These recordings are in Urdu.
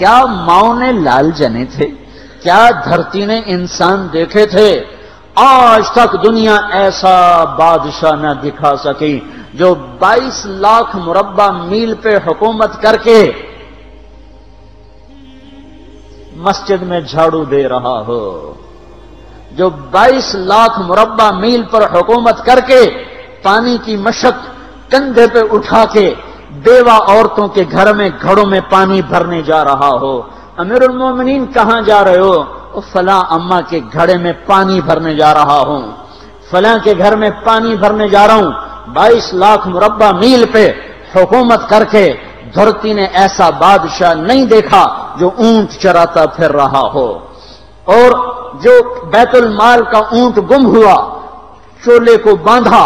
کیا ماؤں نے لال جنے تھے؟ کیا دھرتی نے انسان دیکھے تھے؟ آج تک دنیا ایسا بادشاہ نہ دکھا سکی جو بائیس لاکھ مربع میل پہ حکومت کر کے مسجد میں جھاڑو دے رہا ہو۔ جو بائیس لاکھ مربع میل پر حکومت کر کے پانی کی مشق کندھے پہ اٹھا کے بیوہ عورتوں کے گھر میں گھڑوں میں پانی بھرنے جا رہا ہو۔ امیر المومنین کہاں جا رہے ہو؟ فلاں اما کے گھڑے میں پانی بھرنے جا رہا ہوں۔ فلاں کے گھر میں پانی بھرنے جا رہا ہوں۔ بائیس لاکھ مربع میل پہ حکومت کر کے دھرتی نے ایسا بادشاہ نہیں دیکھا جو اونٹ چراتا پھر رہا ہو۔ اور جو بیت المال کا اونٹ گم ہوا چولے کو باندھا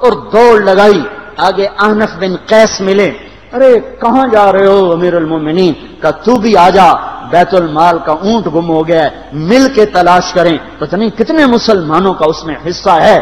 اور دوڑ لگائی۔ آگے آنف بن قیس ملے، ارے، کہاں جا رہے ہو امیر المومنین؟ کا تو بھی آ جا، بیت المال کا اونٹ گم ہو گیا مل کے تلاش کریں۔ پتہ نہیں کتنے مسلمانوں کا اس میں حصہ ہے؟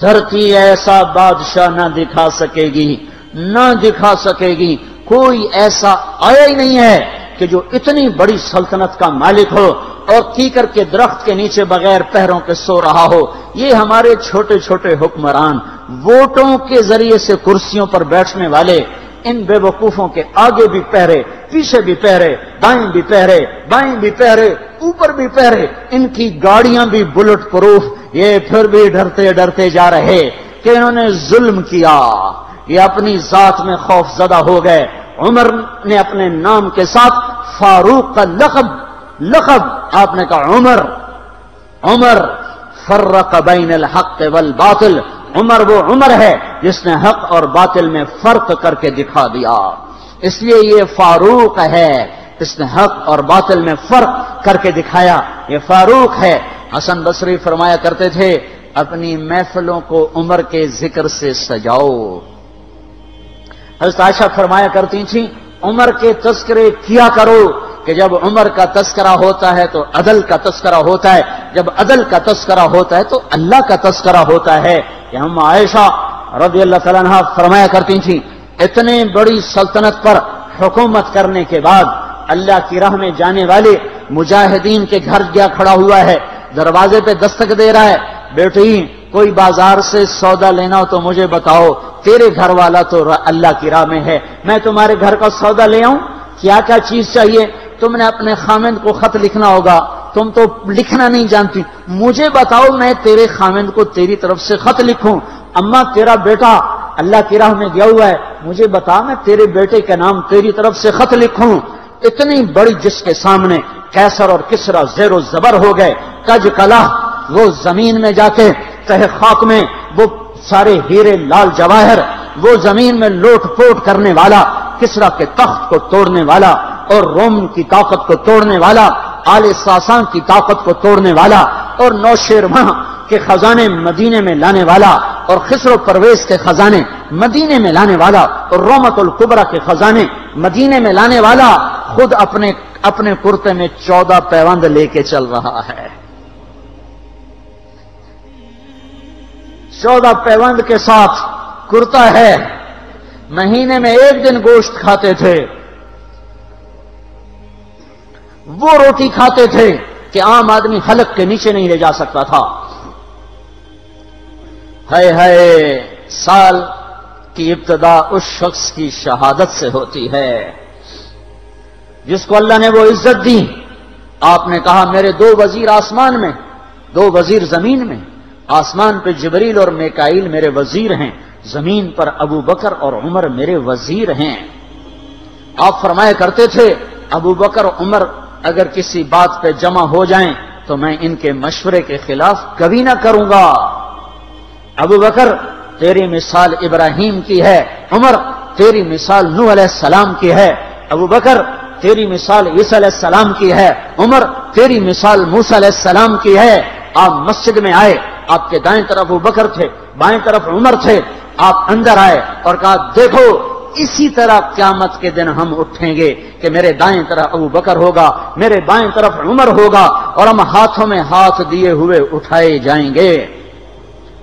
دھرتی ایسا بادشاہ نہ دکھا سکے گی، نہ دکھا سکے گی۔ کوئی ایسا آیا ہی نہیں ہے کہ جو اتنی بڑی سلطنت کا مالک ہو اور کیکر کے درخت کے نیچے بغیر پہروں کے سو رہا ہو۔ یہ ہمارے چھوٹے چھوٹے حکمران ووٹوں کے ذریعے سے کرسیوں پر بیٹھنے والے، ان بے وقوفوں کے آگے بھی پہرے، پیچھے بھی پہرے، دائیں بھی پہرے، بائیں بھی پہرے، اوپر بھی پہرے، ان کی گاڑیاں بھی بلٹ پروف، یہ پھر بھی ڈرتے ڈرتے جا رہے کہ انہوں نے ظلم کیا۔ یہ اپنی ذات میں خوف زدہ ہو گئے۔ عمر نے اپنے نام کے ساتھ فاروق کا لقب لقب، آپ نے کہا عمر عمر فرق بین الحق والباطل۔ عمر وہ عمر ہے جس نے حق اور باطل میں فرق کر کے دکھا دیا۔ اس لیے یہ فاروق ہے۔ اس نے حق اور باطل میں فرق کر کے دکھایا۔ یہ فاروق ہے۔ حسن بصری فرمایا کرتے تھے، اپنی محفلوں کو عمر کے ذکر سے سجاؤ۔ حضرت عائشہ فرمایا کرتی تھیں، عمر کے تذکرے کیا کرو؟ کہ جب عمر کا تذکرہ ہوتا ہے تو عدل کا تذکرہ ہوتا ہے، جب عدل کا تذکرہ ہوتا ہے تو اللہ کا تذکرہ ہوتا ہے۔ کہ ہم عائشہ رضی اللہ تعالیٰ عنہ فرمایا کرتی تھیں اتنے بڑی سلطنت پر حکومت کرنے کے بعد اللہ کی راہ میں جانے والے مجاہدین کے گھر گیا کھڑا ہوا ہے، دروازے پہ دستک دے رہا ہے۔ بیٹی، کوئی بازار سے سودا لینا ہو تو مجھے بتاؤ، تیرے گھر والا تو اللہ کی راہ میں ہے۔ میں تمہارے گھر کا سودا لے آؤں؟ کیا کیا چیز چاہیے؟ تم نے اپنے خامند کو خط لکھنا ہوگا، تم تو لکھنا نہیں جانتی۔ مجھے بتاؤ، میں تیرے خامند کو تیری طرف سے خط لکھوں۔ اما تیرا بیٹا اللہ کی راہ میں گیا ہوا ہے، مجھے بتا، میں تیرے بیٹے کے نام تیری طرف سے خط لکھوں۔ اتنی بڑی جس کے سامنے کیسر اور کسرا زیر و زبر ہو گئے۔ کج کلا، وہ زمین میں جا کے تہ خاک میں وہ سارے ہیرے لال جواہر۔ وہ زمین میں لوٹ پوٹ کرنے والا، کسرا کے تخت کو توڑنے والا۔ اور روم کی طاقت کو توڑنے والا، آل ساسان کی طاقت کو توڑنے والا، اور نو کے خزانے مدینے میں لانے والا، اور خسر و پرویز کے خزانے مدینے میں لانے والا، اور رومت القبرا کے خزانے مدینے میں لانے والا خود اپنے اپنے کرتے میں چودہ پیوند لے کے چل رہا ہے۔ چودہ پیوند کے ساتھ کرتا ہے۔ مہینے میں ایک دن گوشت کھاتے تھے۔ وہ روٹی کھاتے تھے کہ عام آدمی حلق کے نیچے نہیں لے جا سکتا تھا۔ ہے ہے سال کی ابتدا اس شخص کی شہادت سے ہوتی ہے جس کو اللہ نے وہ عزت دی۔ آپ نے کہا، میرے دو وزیر آسمان میں، دو وزیر زمین میں۔ آسمان پہ جبریل اور میکائل میرے وزیر ہیں۔ زمین پر ابو بکر اور عمر میرے وزیر ہیں۔ آپ فرمایا کرتے تھے، ابو بکر عمر اگر کسی بات پہ جمع ہو جائیں تو میں ان کے مشورے کے خلاف کبھی نہ کروں گا۔ ابو بکر، تیری مثال ابراہیم کی ہے۔ عمر، تیری مثال نو علیہ السلام کی ہے۔ ابو بکر، تیری مثال عیسی علیہ السلام کی ہے۔ عمر، تیری مثال موس علیہ السلام کی ہے۔ آپ مسجد میں آئے، آپ کے دائیں طرف ابو بکر تھے، بائیں طرف عمر تھے۔ آپ اندر آئے اور کہا، دیکھو اسی طرح قیامت کے دن ہم اٹھیں گے کہ میرے دائیں طرف ابو بکر ہوگا، میرے بائیں طرف عمر ہوگا اور ہم ہاتھوں میں ہاتھ دیے ہوئے اٹھائے جائیں گے۔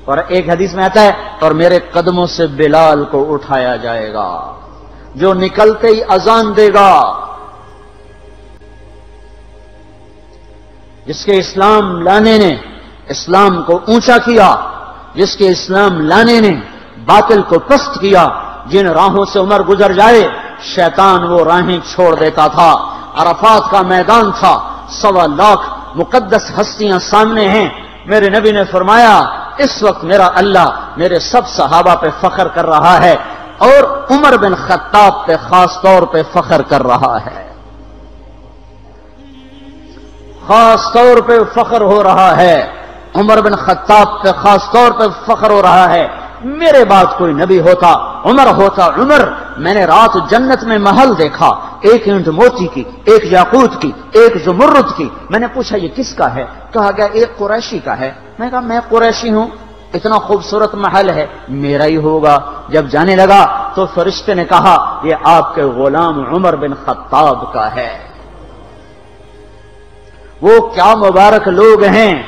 اور ایک حدیث میں آتا ہے، اور میرے قدموں سے بلال کو اٹھایا جائے گا، جو نکلتے ہی اذان دے گا۔ جس کے اسلام لانے نے اسلام کو اونچا کیا، جس کے اسلام لانے نے باطل کو پست کیا جن راہوں سے عمر گزر جائے، شیطان وہ راہیں چھوڑ دیتا تھا۔ عرفات کا میدان تھا۔ سوا لاکھ مقدس ہستیاں سامنے ہیں۔ میرے نبی نے فرمایا، اس وقت میرا اللہ میرے سب صحابہ پہ فخر کر رہا ہے اور عمر بن خطاب پہ خاص طور پہ فخر کر رہا ہے۔ خاص طور پہ فخر ہو رہا ہے۔ عمر بن خطاب پہ خاص طور پہ فخر ہو رہا ہے۔ میرے بعد کوئی نبی ہوتا، عمر ہوتا، عمر، میں نے رات جنت میں محل دیکھا، ایک اینٹ موتی کی، ایک یاقوت کی، ایک زمرد کی، میں نے پوچھا یہ کس کا ہے؟ کہا گیا ایک قریشی کا ہے۔ میں کہا میں قریشی ہوں، اتنا خوبصورت محل ہے، میرا ہی ہوگا۔ جب جانے لگا تو فرشتے نے کہا، یہ آپ کے غلام عمر بن خطاب کا ہے۔ وہ کیا مبارک لوگ ہیں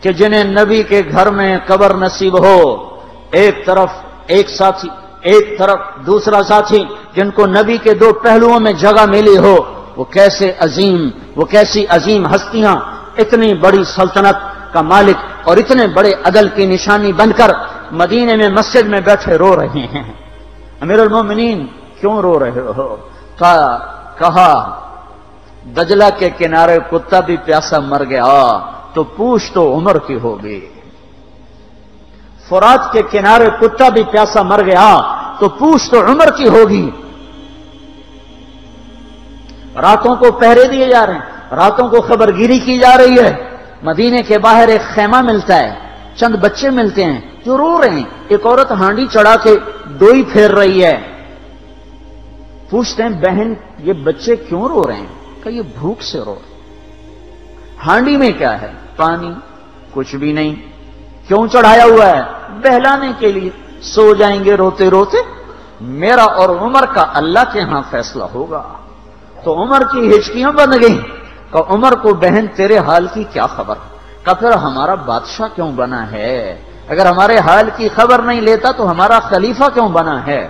کہ جنہیں نبی کے گھر میں قبر نصیب ہو۔ ایک طرف ایک ساتھی، ایک طرف دوسرا ساتھی، جن کو نبی کے دو پہلوؤں میں جگہ ملی ہو۔ وہ کیسے عظیم، وہ کیسی عظیم ہستیاں، اتنی بڑی سلطنت کا مالک اور اتنے بڑے عدل کی نشانی بن کر مدینے میں مسجد میں بیٹھے رو رہے ہیں۔ امیر المومنین، کیوں رو رہے ہو؟ کہا، دجلہ کے کنارے کتا بھی پیاسا مر گیا، تو پوچھ تو عمر کی ہوگی۔ فرات کے کنارے کتا بھی پیاسا مر گیا تو پوچھ تو عمر کی ہوگی۔ راتوں کو پہرے دیے جا رہے ہیں۔ راتوں کو خبر گیری کی جا رہی ہے۔ مدینے کے باہر ایک خیمہ ملتا ہے۔ چند بچے ملتے ہیں جو رو رہے ہیں۔ ایک عورت ہانڈی چڑھا کے ڈوئی پھیر رہی ہے۔ پوچھتے ہیں، بہن، یہ بچے کیوں رو رہے ہیں؟ کہ یہ بھوک سے رو رہے ہانڈی میں کیا ہے؟ پانی، کچھ بھی نہیں۔ کیوں چڑھایا ہوا ہے؟ بہلانے کے لیے۔ سو جائیں گے روتے روتے۔ میرا اور عمر کا اللہ کے ہاں فیصلہ ہوگا۔ تو عمر کی ہچکیاں بن گئیں۔ کہ عمر کو بہن تیرے حال کی کیا خبر؟ کہ پھر ہمارا بادشاہ کیوں بنا ہے؟ اگر ہمارے حال کی خبر نہیں لیتا تو ہمارا خلیفہ کیوں بنا ہے؟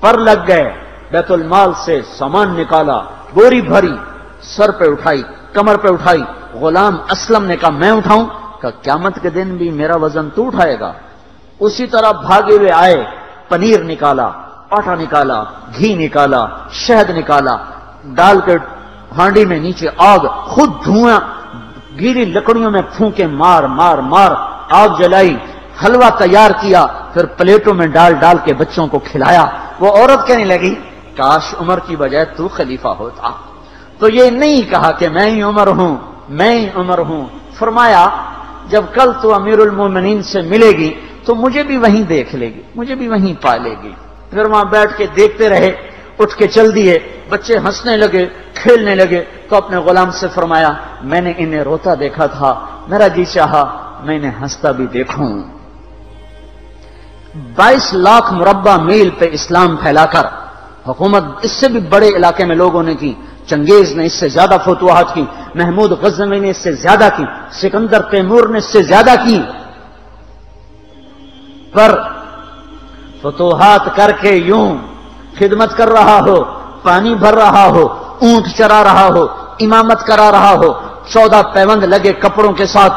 پر لگ گئے۔ بیت المال سے سامان نکالا بوری بھری، سر پہ اٹھائی، کمر پہ اٹھائی، غلام اسلم نے کہا، میں اٹھاؤں۔ کہ قیامت کے دن بھی میرا وزن تو اٹھائے گا۔ اسی طرح بھاگے ہوئے آئے، پنیر نکالا، آٹا نکالا، گھی نکالا، شہد نکالا، ڈال کے ہانڈی میں نیچے آگ، خود دھواں گیری لکڑیوں میں پھونکے مار مار مار، آگ جلائی، حلوہ تیار کیا، پھر پلیٹوں میں ڈال ڈال کے بچوں کو کھلایا۔ وہ عورت کہنے لگی، کاش عمر کی بجائے تو خلیفہ ہوتا۔ تو یہ نہیں کہا کہ میں ہی عمر ہوں، میں ہی عمر ہوں۔ فرمایا جب کل تو امیر المومنین سے ملے گی تو مجھے بھی وہیں دیکھ لے گی، مجھے بھی وہیں پا لے گی۔ پھر وہاں بیٹھ کے دیکھتے رہے، اٹھ کے چل دیے، بچے ہنسنے لگے، کھیلنے لگے۔ تو اپنے غلام سے فرمایا، میں نے انہیں روتا دیکھا تھا، میرا جی چاہا، میں انہیں ہنستا بھی دیکھوں بائیس لاکھ مربع میل پہ اسلام پھیلا کر، حکومت اس سے بھی بڑے علاقے میں لوگوں نے کی۔ چنگیز نے اس سے زیادہ فتوحات کی، محمود غزنوی نے اس سے زیادہ کی، سکندر تیمور نے اس سے زیادہ کی۔ پر فتوحات کر کے یوں خدمت کر رہا ہو، پانی بھر رہا ہو، اونٹ چرا رہا ہو، امامت کرا رہا ہو، چودہ پیوند لگے کپڑوں کے ساتھ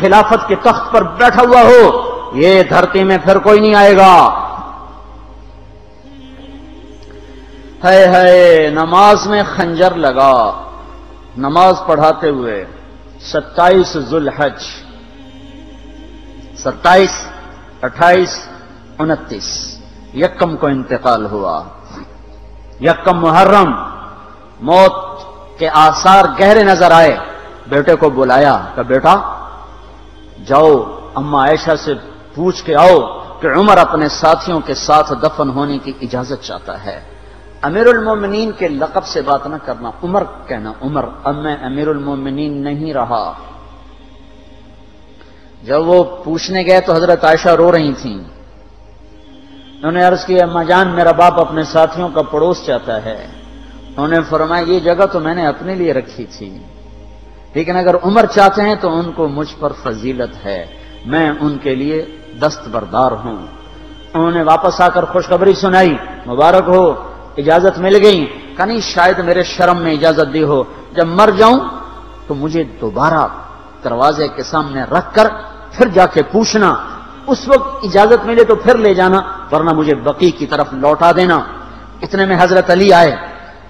خلافت کے تخت پر بیٹھا ہوا ہو، یہ دھرتی میں پھر کوئی نہیں آئے گا۔ ہے ہے نماز میں خنجر لگا۔ نماز پڑھاتے ہوئے، ستائیس ذوالحج، ستائیس، اٹھائیس، انتیس۔ یکم کو انتقال ہوا۔ یکم محرم، موت کے آثار گہرے نظر آئے۔ بیٹے کو بلایا کہ بیٹا، جاؤ، اما عائشہ سے پوچھ کے آؤ کہ عمر اپنے ساتھیوں کے ساتھ دفن ہونے کی اجازت چاہتا ہے۔ امیر المومنین کے لقب سے بات نہ کرنا، عمر کہنا، عمر، اب میں امیر المومنین نہیں رہا۔ جب وہ پوچھنے گئے تو حضرت عائشہ رو رہی تھیں۔ انہوں نے عرض کیا، اما جان، میرا باپ اپنے ساتھیوں کا پڑوس چاہتا ہے۔ انہوں نے فرمایا، یہ جگہ تو میں نے اپنے لیے رکھی تھی۔ لیکن اگر عمر چاہتے ہیں تو ان کو مجھ پر فضیلت ہے۔ میں ان کے لیے دست بردار ہوں۔ انہوں نے واپس آ کر خوشخبری سنائی، مبارک ہو۔ اجازت مل گئی۔ کہ نہیں، شاید میرے شرم میں اجازت دی ہو۔ جب مر جاؤں تو مجھے دوبارہ دروازے کے سامنے رکھ کر پھر جا کے پوچھنا۔ اس وقت اجازت ملے تو پھر لے جانا، ورنہ مجھے بقی کی طرف لوٹا دینا۔ اتنے میں حضرت علی آئے،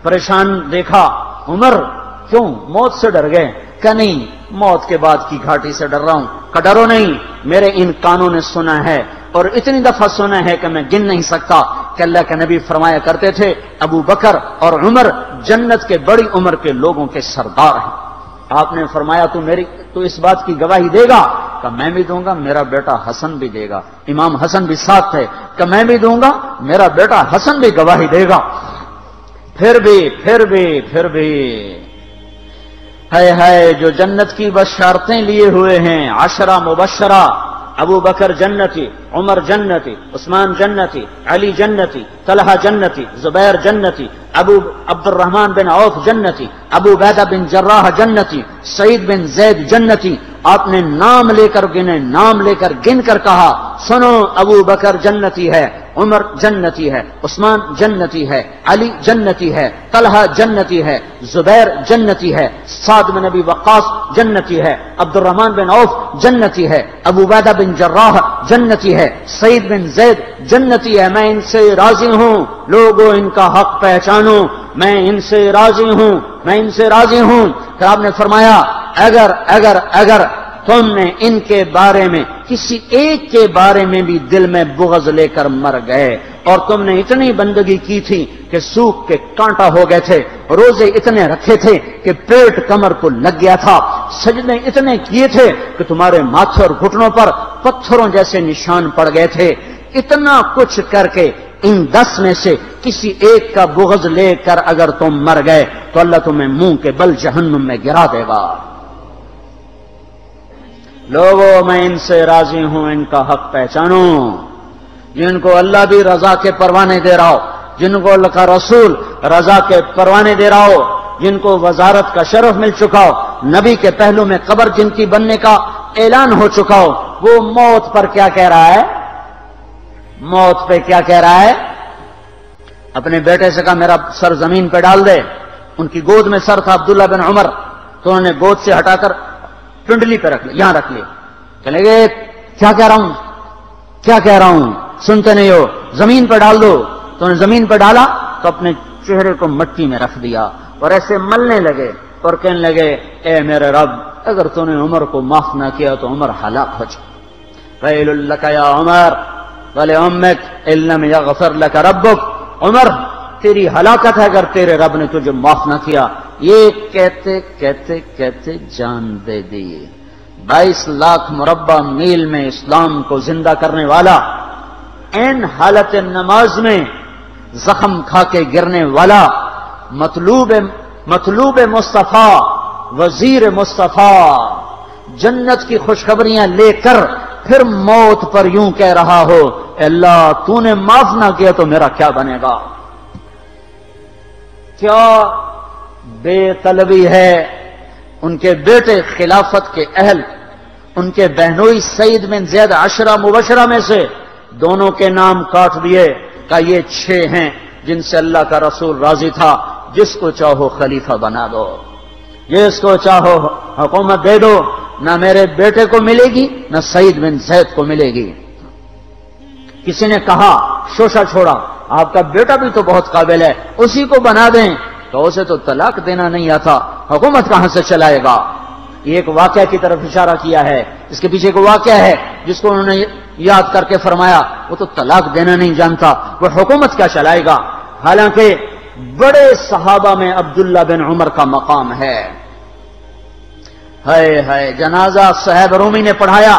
پریشان دیکھا، عمر، کیوں؟ موت سے ڈر گئے۔ کہ نہیں، موت کے بعد کی گھاٹی سے ڈر رہا ہوں۔ کہ ڈرو نہیں، میرے ان کانوں نے سنا ہے۔ اور اتنی دفعہ سنا ہے کہ میں گن نہیں سکتا کہ اللہ کے نبی فرمایا کرتے تھے، ابو بکر اور عمر جنت کے بڑی عمر کے لوگوں کے سردار ہیں۔ آپ نے فرمایا، تو میری، تو اس بات کی گواہی دے گا کہ میں بھی دوں گا، میرا بیٹا حسن بھی دے گا۔ امام حسن بھی ساتھ تھے، کہ میں بھی دوں گا، میرا بیٹا حسن بھی گواہی دے گا۔ پھر بھی پھر بھی پھر بھی۔ ہے جو جنت کی بشارتیں لیے ہوئے ہیں، عشرہ مبشرہ ابو بکر جنتی، عمر جنتی، عثمان جنتی، علی جنتی، طلحہ جنتی، زبیر جنتی، ابو عبد الرحمان بن عوف جنتی، ابو بیدہ بن جراح جنتی، سعید بن زید جنتی آپ نے نام لے کر گنے نام لے کر گن کر کہا سنو ابو بکر جنتی ہے عمر جنتی ہے عثمان جنتی ہے علی جنتی ہے طلحہ جنتی ہے زبیر جنتی ہے سعد بن نبی وقاص جنتی ہے عبد الرحمان بن عوف جنتی ہے ابو بیدہ بن جراح جنتی ہے سعید بن زید جنتی ہے میں ان سے راضی ہوں لوگوں ان کا حق پہچانو میں ان سے راضی ہوں میں ان سے راضی ہوں پھر آپ نے فرمایا اگر اگر اگر تم نے ان کے بارے میں کسی ایک کے بارے میں بھی دل میں بغض لے کر مر گئے اور تم نے اتنی بندگی کی تھی کہ سوکھ کے کانٹا ہو گئے تھے، روزے اتنے رکھے تھے کہ پیٹ کمر کو لگ گیا تھا۔ سجدے اتنے کیے تھے کہ تمہارے ماتھے اور گھٹنوں پر پتھروں جیسے نشان پڑ گئے تھے۔ اتنا کچھ کر کے ان دس میں سے کسی ایک کا بغض لے کر اگر تم مر گئے تو اللہ تمہیں منہ کے بل جہنم میں گرا دے گا۔ لوگوں میں ان سے راضی ہوں، ان کا حق پہچانو جن کو اللہ بھی رضا کے پروانے دے رہا ہو، جن کو اللہ کا رسول رضا کے پروانے دے رہا ہو، جن کو وزارت کا شرف مل چکا ہو، نبی کے پہلو میں قبر جن کی بننے کا اعلان ہو چکا ہو، وہ موت پر کیا کہہ رہا ہے؟ موت پہ کیا کہہ رہا ہے؟ اپنے بیٹے سے کہا، میرا سر زمین پہ ڈال دے۔ ان کی گود میں سر تھا عبداللہ بن عمر۔ تو انہوں نے گود سے ہٹا کر پنڈلی پہ رکھ لیا یہاں رکھ لیا چلے گئے کیا کہہ رہا ہوں؟ کیا کہہ رہا ہوں؟ سنتے نہیں ہو، زمین پہ ڈال دو۔ تو انہیں زمین پہ ڈالا تو اپنے چہرے کو مٹی میں رکھ دیا۔ اور ایسے ملنے لگے اور کہنے لگے، اے میرے رب، اگر تو نے عمر کو معاف نہ کیا تو عمر ہلاک ہو جائے۔ اللہ کا یا عمر بلے امک علم یا غفر لکا ربک۔ عمر، تیری ہلاکت ہے اگر تیرے رب نے تجھے معاف نہ کیا۔ یہ کہتے کہتے کہتے جان دے دیے۔ بائیس لاکھ مربع میل میں اسلام کو زندہ کرنے والا، این حالت نماز میں زخم کھا کے گرنے والا، مطلوب مطلوب مصطفیٰ، وزیر مصطفیٰ، جنت کی خوشخبریاں لے کر پھر موت پر یوں کہہ رہا ہو اللہ، تو نے معاف نہ کیا تو میرا کیا بنے گا؟ کیا بے طلبی ہے، ان کے بیٹے خلافت کے اہل، ان کے بہنوئی سعید بن زید عشرہ مبشرہ میں سے دونوں کے نام کاٹ دیے کا یہ چھ ہیں جن سے اللہ کا رسول راضی تھا، جس کو چاہو خلیفہ بنا دو۔ جس کو چاہو حکومت دے دو، نہ میرے بیٹے کو ملے گی، نہ سعید بن زید کو ملے گی۔ کسی نے کہا شوشا چھوڑا، آپ کا بیٹا بھی تو بہت قابل ہے، اسی کو بنا دیں۔ تو اسے تو طلاق دینا نہیں آتا، حکومت کہاں سے چلائے گا؟ یہ ایک واقعہ کی طرف اشارہ کیا ہے، اس کے پیچھے ایک واقعہ ہے، جس کو انہوں نے یاد کر کے فرمایا، وہ تو طلاق دینا نہیں جانتا، وہ حکومت کیا چلائے گا؟ حالانکہ بڑے صحابہ میں عبداللہ بن عمر کا مقام ہے۔ ہے جنازہ صاحب رومی نے پڑھایا،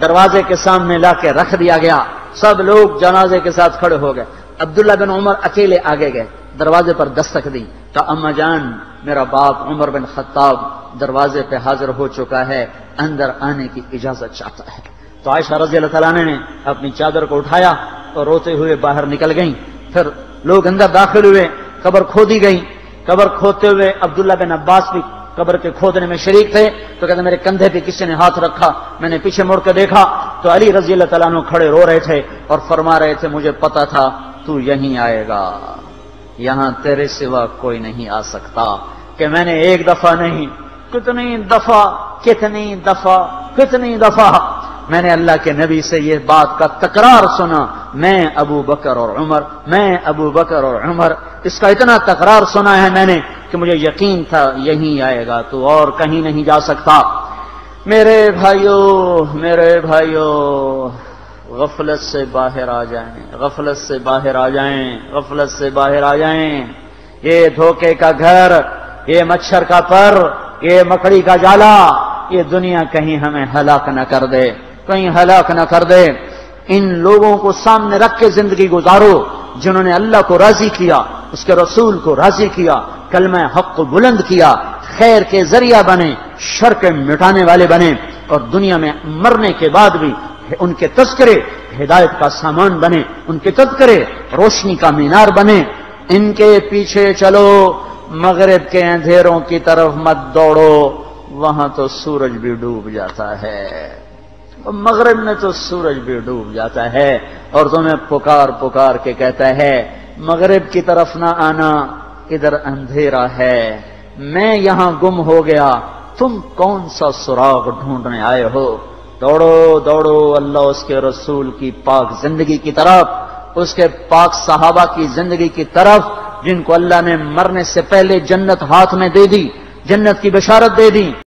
دروازے کے سامنے لا کے رکھ دیا گیا، سب لوگ جنازے کے ساتھ کھڑے ہو گئے۔ عبداللہ بن عمر اکیلے آگے گئے۔ دروازے پر دستک دی۔ تو اما جان، میرا باپ عمر بن خطاب دروازے پہ حاضر ہو چکا ہے، اندر آنے کی اجازت چاہتا ہے۔ تو عائشہ رضی اللہ تعالیٰ نے اپنی چادر کو اٹھایا اور روتے ہوئے باہر نکل گئیں۔ پھر لوگ اندر داخل ہوئے، قبر کھو دی گئی قبر کھوتے ہوئے عبداللہ بن عباس بھی قبر کے کھودنے میں شریک تھے۔ تو کہتے میرے کندھے پہ کسی نے ہاتھ رکھا، میں نے پیچھے مڑ کے دیکھا۔ تو علی رضی اللہ تعالیٰ کھڑے رو رہے تھے اور فرما رہے تھے، مجھے پتا تھا تو یہیں آئے گا۔ یہاں تیرے سوا کوئی نہیں آ سکتا کہ میں نے ایک دفعہ نہیں، کتنی دفعہ کتنی دفعہ کتنی دفعہ۔ میں نے اللہ کے نبی سے یہ بات کا تکرار سنا، میں، ابو بکر اور عمر، میں، ابو بکر اور عمر، اس کا اتنا تکرار سنا ہے میں نے کہ مجھے یقین تھا یہی آئے گا، تو اور کہیں نہیں جا سکتا۔ میرے بھائیوں میرے بھائیوں غفلت سے باہر آ جائیں، غفلت سے باہر آ جائیں، غفلت سے باہر آ جائیں۔ یہ دھوکے کا گھر، یہ مچھر کا پر، یہ مکڑی کا جالا، یہ دنیا کہیں ہمیں ہلاک نہ کر دے، کہیں ہلاک نہ کر دے۔ ان لوگوں کو سامنے رکھ کے زندگی گزارو، جنہوں نے اللہ کو راضی کیا، اس کے رسول کو راضی کیا، کلمہ حق کو بلند کیا، خیر کے ذریعہ بنے، شر کے مٹانے والے بنے۔ اور دنیا میں مرنے کے بعد بھی ان کے تذکرے، ہدایت کا سامان بنے، ان کے تذکرے روشنی کا مینار بنے۔ ان کے پیچھے چلو، مغرب کے اندھیروں کی طرف مت دوڑو، وہاں تو سورج بھی ڈوب جاتا ہے۔ مغرب میں تو سورج بھی ڈوب جاتا ہے، اور تمہیں پکار پکار کے کہتا ہے، مغرب کی طرف نہ آنا، ادھر اندھیرا ہے۔ میں یہاں گم ہو گیا، تم کون سا سراغ ڈھونڈنے آئے ہو؟ دوڑو دوڑو، اللہ اس کے رسول کی پاک زندگی کی طرف، اس کے پاک صحابہ کی زندگی کی طرف، جن کو اللہ نے مرنے سے پہلے جنت ہاتھ میں دے دی، جنت کی بشارت دے دی۔